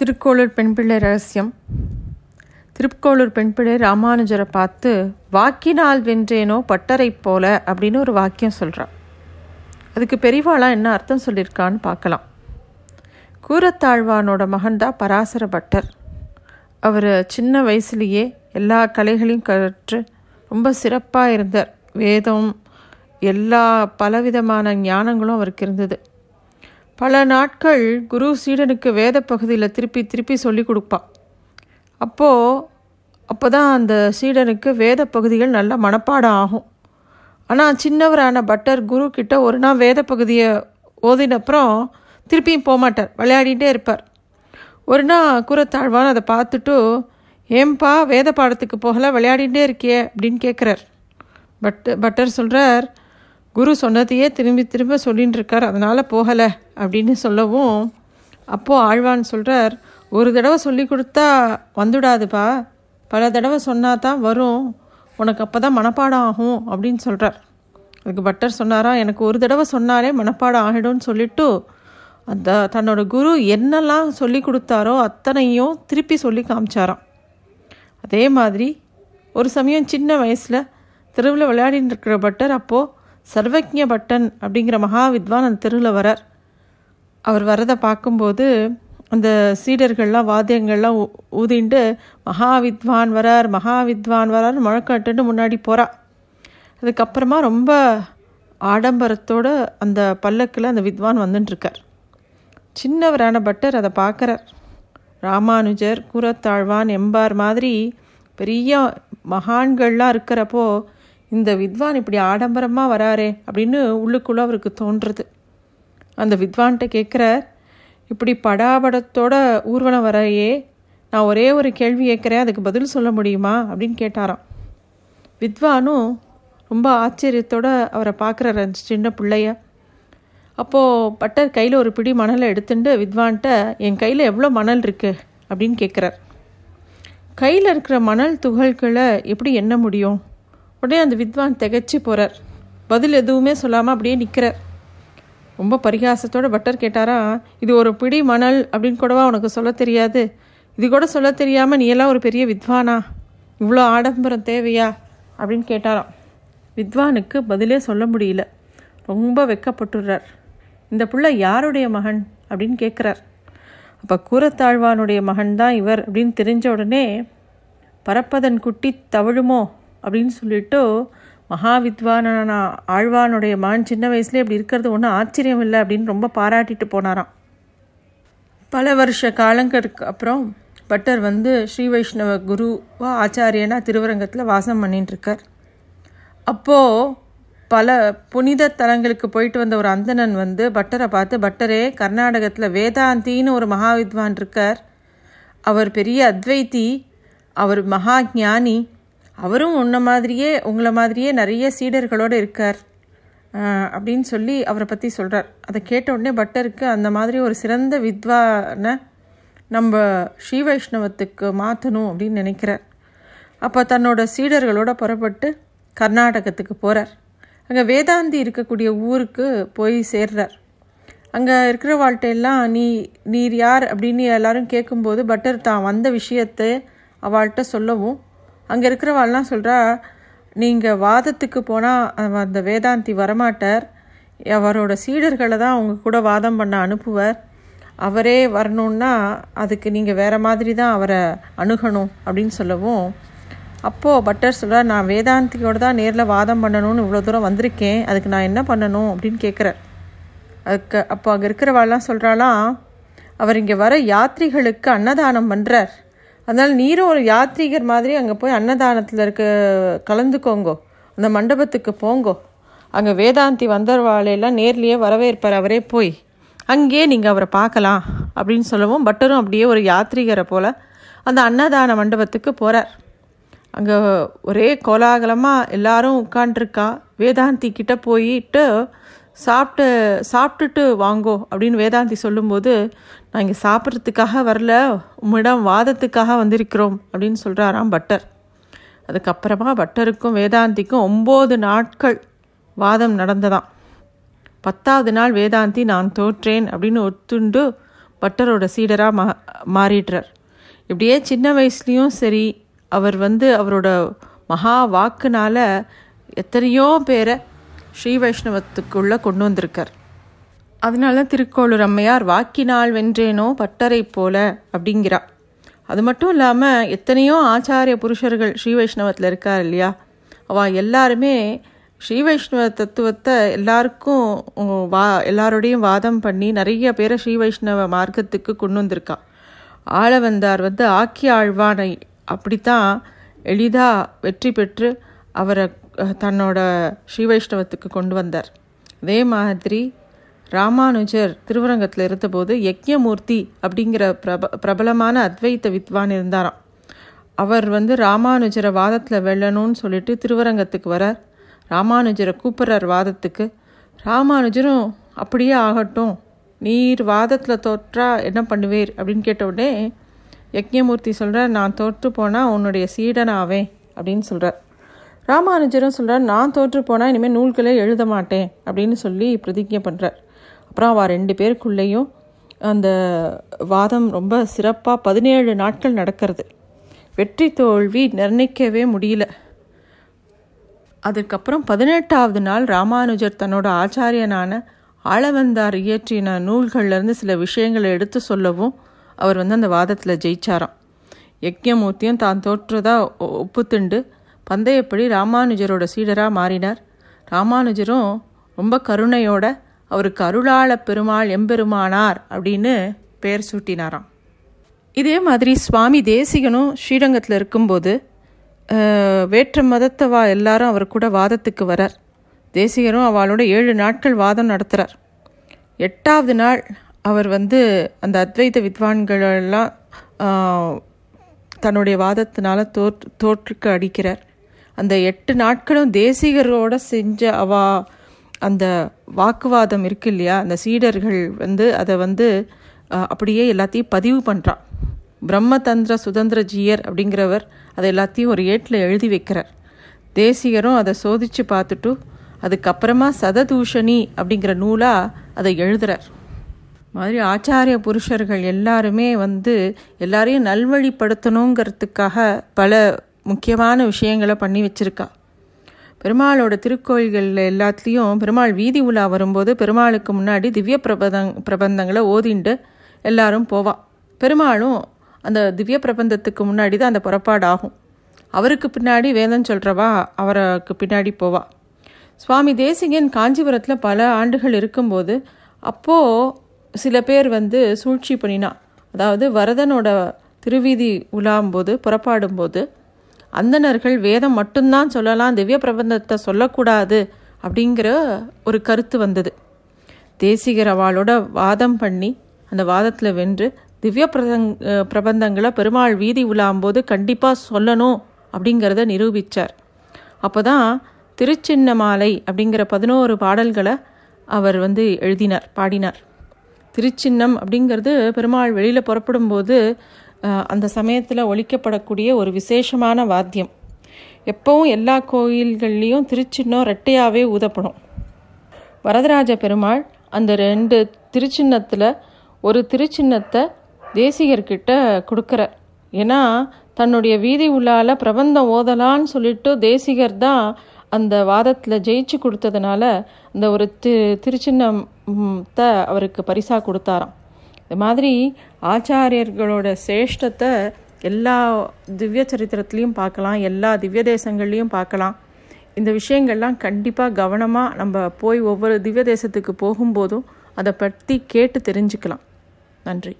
திருக்கோளூர் பெண்பிள்ளை ரகசியம். திருக்கோளூர் பெண்பிள்ளை ராமானுஜரை பார்த்து வாக்கினால் வென்றேனோ பட்டரைப் போல அப்படின்னு ஒரு வாக்கியம் சொல்கிறான் அதுக்கு பெரியவாளாக என்ன அர்த்தம் சொல்லியிருக்கான்னு பார்க்கலாம். கூரத்தாழ்வானோட மகன்தான் பராசர பட்டர் அவர் சின்ன வயசுலேயே எல்லா கலைகளையும் கற்று ரொம்ப சிறப்பாக இருந்தார் வேதம் எல்லா பலவிதமான ஞானங்களும் அவருக்கு இருந்தது. பல நாட்கள் குரு சீடனுக்கு வேத பகுதியில் திருப்பி திருப்பி சொல்லி கொடுப்பா. அப்போது அப்போ தான் அந்த சீடனுக்கு வேத பகுதிகள் நல்ல மனப்பாடம் ஆகும். ஆனால் சின்னவரான பட்டர் குரு கிட்ட ஒரு நாள் வேத பகுதியை ஓதினப்புறம் திருப்பியும் போகமாட்டார் விளையாடிகிட்டே இருப்பார். ஒரு நாள் கூறத்தாழ்வான் அதை பார்த்துட்டு ஏம்பா வேத பாடத்துக்கு போகல விளையாடிகிட்டே இருக்கியே? அப்படின்னு கேட்குறார் பட் பட்டர் சொல்கிறார் குரு சொன்னதையே திரும்பி திரும்ப சொல்லின்னு இருக்கார் அதனால் போகலை அப்படின்னு சொல்லவும் அப்போது ஆழ்வான் சொல்கிறார் ஒரு தடவை சொல்லி கொடுத்தா வந்துடாதுப்பா. பல தடவை சொன்னா தான் வரும். உனக்கு அப்போ தான் மனப்பாடம் ஆகும் அப்படின்னு சொல்கிறார் அதுக்கு பட்டர் சொன்னாரா எனக்கு ஒரு தடவை சொன்னாலே மனப்பாடம் ஆகிடும்னு சொல்லிவிட்டு அந்த தன்னோட குரு என்னெல்லாம் சொல்லி கொடுத்தாரோ அத்தனையும் திருப்பி சொல்லி காமிச்சாராம். அதே மாதிரி ஒரு சமயம் சின்ன வயசில் தெருவில் விளையாடின்னு இருக்கிற பட்டர் அப்போது சர்வஜ பட்டன் அப்படிங்கிற மகா வித்வான் அந்த தெருவில் வரார். அவர் வரதை பார்க்கும்போது அந்த சீடர்கள்லாம் வாத்தியங்கள்லாம் ஊதிண்டு மகா வித்வான் வரார் மகா வித்வான் வரார் முழக்காட்டுன்னு முன்னாடி போகிறா அதுக்கப்புறமா ரொம்ப ஆடம்பரத்தோட அந்த பல்லக்கில் அந்த வித்வான் வந்துட்டுருக்கார் சின்னவரான பட்டர் அதை பார்க்குறார். ராமானுஜர் கூரத்தாழ்வான் எம்பார் மாதிரி பெரிய மகான்கள்லாம் இருக்கிறப்போ இந்த வித்வான் இப்படி ஆடம்பரமாக வராரே அப்படின்னு உள்ளுக்குள்ளே அவருக்கு தோன்றுறது. அந்த வித்வான்கிட்ட கேட்குறார் இப்படி படாபடத்தோட ஊர்வலம் வரையே நான் ஒரே ஒரு கேள்வி கேட்குறேன் அதுக்கு பதில் சொல்ல முடியுமா? அப்படின்னு கேட்டாராம். வித்வானும் ரொம்ப ஆச்சரியத்தோட அவரை பார்க்குறாரு அந்த சின்ன பிள்ளைய. அப்போது பட்டர் கையில் ஒரு பிடி மணலை எடுத்துட்டு வித்வான்கிட்ட என் கையில் எவ்வளோ மணல் இருக்குது அப்படின்னு கேட்குறார். கையில் இருக்கிற மணல் துகள்களை எப்படி எண்ண முடியும்? உடனே அந்த வித்வான் திகச்சு போகிறார் பதில் எதுவுமே சொல்லாமல் அப்படியே நிற்கிறார் ரொம்ப பரிகாசத்தோட பட்டர் கேட்டாரா இது ஒரு பிடி மணல் அப்படின்னு கூடவா உனக்கு சொல்ல தெரியாது? இது கூட சொல்ல தெரியாமல் நீ எல்லாம் ஒரு பெரிய வித்வானா? இவ்வளோ ஆடம்பரம் தேவையா? அப்படின்னு கேட்டாராம். வித்வானுக்கு பதிலே சொல்ல முடியல. ரொம்ப வெக்கப்பட்டுடுறார் இந்த பிள்ளை யாருடைய மகன்? அப்படின்னு கேட்குறார். அப்போ கூரத்தாழ்வானுடைய மகன் தான் இவர் அப்படின்னு தெரிஞ்ச உடனே பரப்பதன் குட்டி தவழுமோ? அப்படின்னு சொல்லிட்டு மகாவித்வான ஆழ்வானுடைய மான் சின்ன வயசுலேயே இப்படி இருக்கிறது ஒன்றும் ஆச்சரியம் இல்லை அப்படின்னு ரொம்ப பாராட்டிட்டு போனாராம். பல வருஷ காலங்களுக்கு அப்புறம் பட்டர் வந்து ஸ்ரீ வைஷ்ணவ குருவா ஆச்சாரியனா திருவரங்கத்தில் வாசம் பண்ணிட்டுருக்கார் அப்போது பல புனித தலங்களுக்கு போயிட்டு வந்த ஒரு அந்தணன் வந்து பட்டரை பார்த்து பட்டரே கர்நாடகத்தில் வேதாந்தின்னு ஒரு மகாவித்வான் இருக்கார். அவர் பெரிய அத்வைத்தி அவர் மகா ஞானி அவரும் உன்ன மாதிரியே உங்களை மாதிரியே நிறைய சீடர்களோடு இருக்கார். அப்படின்னு சொல்லி அவரை பற்றி சொல்கிறார் அதை கேட்ட உடனே பட்டருக்கு அந்த மாதிரி ஒரு சிறந்த வித்வானை நம்ம ஸ்ரீ வைஷ்ணவத்துக்கு மாற்றணும் அப்படின்னு நினைக்கிறார். அப்போ தன்னோட சீடர்களோட புறப்பட்டு கர்நாடகத்துக்கு போகிறார் அங்கே வேதாந்தி இருக்கக்கூடிய ஊருக்கு போய் சேர்றார். அங்கே இருக்கிற வாழ்க்கையெல்லாம் நீ நீர் யார் அப்படின்னு எல்லாரும் கேட்கும்போது பட்டர் தான் வந்த விஷயத்தை அவள்கிட்ட சொல்லவும் அங்கே இருக்கிறவாள்லாம் சொல்கிறா நீங்கள் வாதத்துக்கு போனால் அந்த வேதாந்தி வரமாட்டார். அவரோட சீடர்களை தான் அவங்க கூட வாதம் பண்ண அனுப்புவார். அவரே வரணுன்னா அதுக்கு நீங்கள் வேறு மாதிரி தான் அவரை அணுகணும் அப்படின்னு சொல்லவும் அப்போது பட்டர் சொல்கிறார் நான் வேதாந்தியோடு தான் நேரில் வாதம் பண்ணணும்னு இவ்வளோ தூரம் வந்திருக்கேன். அதுக்கு நான் என்ன பண்ணணும்? அப்படின்னு கேட்குறார் அதுக்கு அப்போ அங்கே இருக்கிறவாள்லாம் சொல்கிறாலாம் அவர் இங்கே வர யாத்ரிகளுக்கு அன்னதானம் பண்ணுறார் அதனால் நீரும் ஒரு யாத்ரீகர் மாதிரி அங்கே போய் அன்னதானத்தில் இருக்க கலந்துக்கோங்கோ. அந்த மண்டபத்துக்கு போங்கோ. அங்கே வேதாந்தி வந்தர்வாலையெல்லாம் நேர்லேயே வரவேற்பார் அவரே போய். அங்கேயே நீங்கள் அவரை பார்க்கலாம் அப்படின்னு சொல்லவும் பட்டரும் அப்படியே ஒரு யாத்ரீகரை போல் அந்த அன்னதான மண்டபத்துக்கு போகிறார் அங்கே ஒரே கோலாகலமாக எல்லாரும் உட்காண்ட்ருக்கா வேதாந்தி கிட்ட போயிட்டு சாப்பிட்டு சாப்பிட்டுட்டு வாங்கோ அப்படின்னு வேதாந்தி சொல்லும்போது நான் இங்கே சாப்பிட்றதுக்காக வரல உம்மிடம் வாதத்துக்காக வந்திருக்கிறோம் அப்படின்னு சொல்கிறாராம் பட்டர். அதுக்கப்புறமா பட்டருக்கும் வேதாந்திக்கும் ஒம்பது நாட்கள் வாதம் நடந்ததாம். பத்தாவது நாள் வேதாந்தி நான் தோற்றேன் அப்படின்னு ஒத்துண்டு பட்டரோட சீடராக மா மாறிடுறார். இப்படியே சின்ன வயசுலேயும் சரி அவர் வந்து அவரோட மகா வாக்குனால் எத்தனையோ பேரை ஸ்ரீ வைஷ்ணவத்துக்குள்ளே கொண்டு வந்திருக்கார். அதனால திருக்கோளூர் அம்மையார் வாக்கினால் வென்றேனோ பட்டரை போல அப்படிங்கிறா. அது மட்டும் இல்லாமல் எத்தனையோ ஆச்சாரிய புருஷர்கள் ஸ்ரீ வைஷ்ணவத்தில் இருக்கார் இல்லையா? அவள் எல்லாருமே ஸ்ரீ வைஷ்ணவ தத்துவத்தை எல்லாருக்கும் வா எல்லாரோடையும் வாதம் பண்ணி நிறைய பேரை ஸ்ரீ வைஷ்ணவ மார்க்கத்துக்கு கொண்டு வந்திருக்கா. ஆள வந்தார் வந்து ஆக்கிய ஆழ்வானை அப்படித்தான் எளிதாக வெற்றி பெற்று அவரை தன்னோட ஸ்ரீ வைஷ்ணவத்துக்கு கொண்டு வந்தார். அதே மாதிரி ராமானுஜர் திருவரங்கத்தில் இருந்தபோது யக்ஞமூர்த்தி அப்படிங்கிற பிரப பிரபலமான அத்வைத்த வித்வான் இருந்தாராம். அவர் வந்து ராமானுஜரை வாதத்தில் வெல்லணும்னு சொல்லிட்டு திருவரங்கத்துக்கு வரார். ராமானுஜரை கூப்பிட்றார் வாதத்துக்கு. ராமானுஜரும் அப்படியே ஆகட்டும். நீர் வாதத்தில் தோற்றா என்ன பண்ணுவீர்? அப்படின்னு கேட்ட உடனே யக்ஞமூர்த்தி சொல்கிறார் நான் தோற்று போனால் உன்னுடைய சீடனாவேன். அப்படின்னு சொல்கிறார் ராமானுஜரும் சொல்கிறார் நான் தோற்று போனால் இனிமேல் நூல்களே எழுத மாட்டேன் அப்படின்னு சொல்லி பிரதிஜை பண்ணுறார் அப்புறம் அவள் ரெண்டு பேருக்குள்ளேயும் அந்த வாதம் ரொம்ப சிறப்பாக பதினேழு நாட்கள் நடக்கிறது. வெற்றி தோல்வி நிர்ணயிக்கவே முடியல. அதுக்கப்புறம் பதினெட்டாவது நாள் ராமானுஜர் தன்னோட ஆச்சாரியனான ஆளவந்தார் இயற்றின நூல்கள்லேருந்து சில விஷயங்களை எடுத்து சொல்லவும் அவர் வந்து அந்த வாதத்தில் ஜெயிச்சாராம். யக்ஞமூர்த்தியும் தான் தோற்றதா ஒப்புத்துண்டு பந்தயப்படி ராமானுஜரோட சீடராக மாறினார். ராமானுஜரும் ரொம்ப கருணையோட அவருக்கு அருளாள பெருமாள் எம்பெருமானார் அப்படின்னு பெயர் சூட்டினாராம். இதே மாதிரி சுவாமி தேசிகனும் ஸ்ரீரங்கத்தில் இருக்கும்போது வேற்ற மதத்தவா எல்லாரும் அவர் கூட வாதத்துக்கு வரார். தேசிகரும் அவளோட ஏழு நாட்கள் வாதம் நடத்துகிறார் எட்டாவது நாள் அவர் வந்து அந்த அத்வைத வித்வான்களெல்லாம் தன்னுடைய வாதத்தினால தோற்று தோற்றுக்கு அடிக்கிறார். அந்த எட்டு நாட்களும் தேசிகரோட செஞ்ச அவா அந்த வாக்குவாதம் இருக்கு இல்லையா? அந்த சீடர்கள் வந்து அதை வந்து அப்படியே எல்லாத்தையும் பதிவு பண்ணுறான் பிரம்மதந்திர சுதந்திர ஜீயர் அப்படிங்கிறவர் அதை எல்லாத்தையும் ஒரு ஏட்டில் எழுதி வைக்கிறார். தேசிகரும் அதை சோதித்து பார்த்துட்டு அதுக்கப்புறமா சததூஷணி அப்படிங்கிற நூலாக அதை எழுதுறார். மாதிரி ஆச்சாரிய புருஷர்கள் எல்லாருமே வந்து எல்லாரையும் நல்வழிப்படுத்தணுங்கிறதுக்காக பல முக்கியமான விஷயங்களை பண்ணி வச்சுருக்கா. பெருமாளோட திருக்கோயில்களில் எல்லாத்துலேயும் பெருமாள் வீதி உலா வரும்போது பெருமாளுக்கு முன்னாடி திவ்ய பிரபந்தங் பிரபந்தங்களை ஓதிண்டு எல்லாரும் போவா. பெருமாளும் அந்த திவ்ய பிரபந்தத்துக்கு முன்னாடி தான் அந்த புறப்பாடு ஆகும் அவருக்கு பின்னாடி வேதம் சொல்கிறவா அவருக்கு பின்னாடி போவா. சுவாமி தேசிகன் காஞ்சிபுரத்தில் பல ஆண்டுகள் இருக்கும்போது அப்போது சில பேர் வந்து சூழ்ச்சி பண்ணினா. அதாவது வரதனோட திருவீதி உலாம்போது புறப்பாடும்போது அந்தணர்கள் வேதம் மட்டும்தான் சொல்லலாம் திவ்ய பிரபந்தத்தை சொல்லக்கூடாது அப்படிங்கிற ஒரு கருத்து வந்தது. தேசிகர் அவளோட வாதம் பண்ணி அந்த வாதத்தில் வென்று திவ்ய பிரதங் பிரபந்தங்களை பெருமாள் வீதி உலாம்போது கண்டிப்பாக சொல்லணும் அப்படிங்கிறத நிரூபித்தார் அப்போ தான் திருச்சின்ன மாலை அப்படிங்கிற பதினோரு பாடல்களை அவர் வந்து எழுதினார் பாடினார். திருச்சின்னம் அப்படிங்கிறது பெருமாள் வெளியில் புறப்படும்போது அந்த சமயத்தில் ஒழிக்கப்படக்கூடிய ஒரு விசேஷமான வாத்தியம். எப்போவும் எல்லா கோயில்கள்லேயும் திருச்சின்னம் ரெட்டையாகவே ஊதப்படும். வரதராஜ பெருமாள் அந்த ரெண்டு திருச்சின்னத்தில் ஒரு திருச்சின்னத்தை தேசிகர்கிட்ட கொடுக்குறார். ஏன்னா தன்னுடைய வீதி உள்ளால பிரபந்தம் ஓதலான்னு சொல்லிட்டு தேசிகர் தான் அந்த வாதத்தில் ஜெயிச்சு கொடுத்ததுனால அந்த ஒரு தி திருச்சின்னத்தை அவருக்கு பரிசாக கொடுத்தாராம். இந்த மாதிரி ஆச்சாரியர்களோட சேஷ்டத்தை எல்லா திவ்ய சரித்திரத்துலேயும் பார்க்கலாம் எல்லா திவ்ய தேசங்கள்லேயும் பார்க்கலாம். இந்த விஷயங்கள்லாம் கண்டிப்பாக கவனமாக நம்ம போய் ஒவ்வொரு திவ்ய தேசத்துக்கு போகும்போதும் அதை பற்றி கேட்டு தெரிஞ்சுக்கலாம். நன்றி.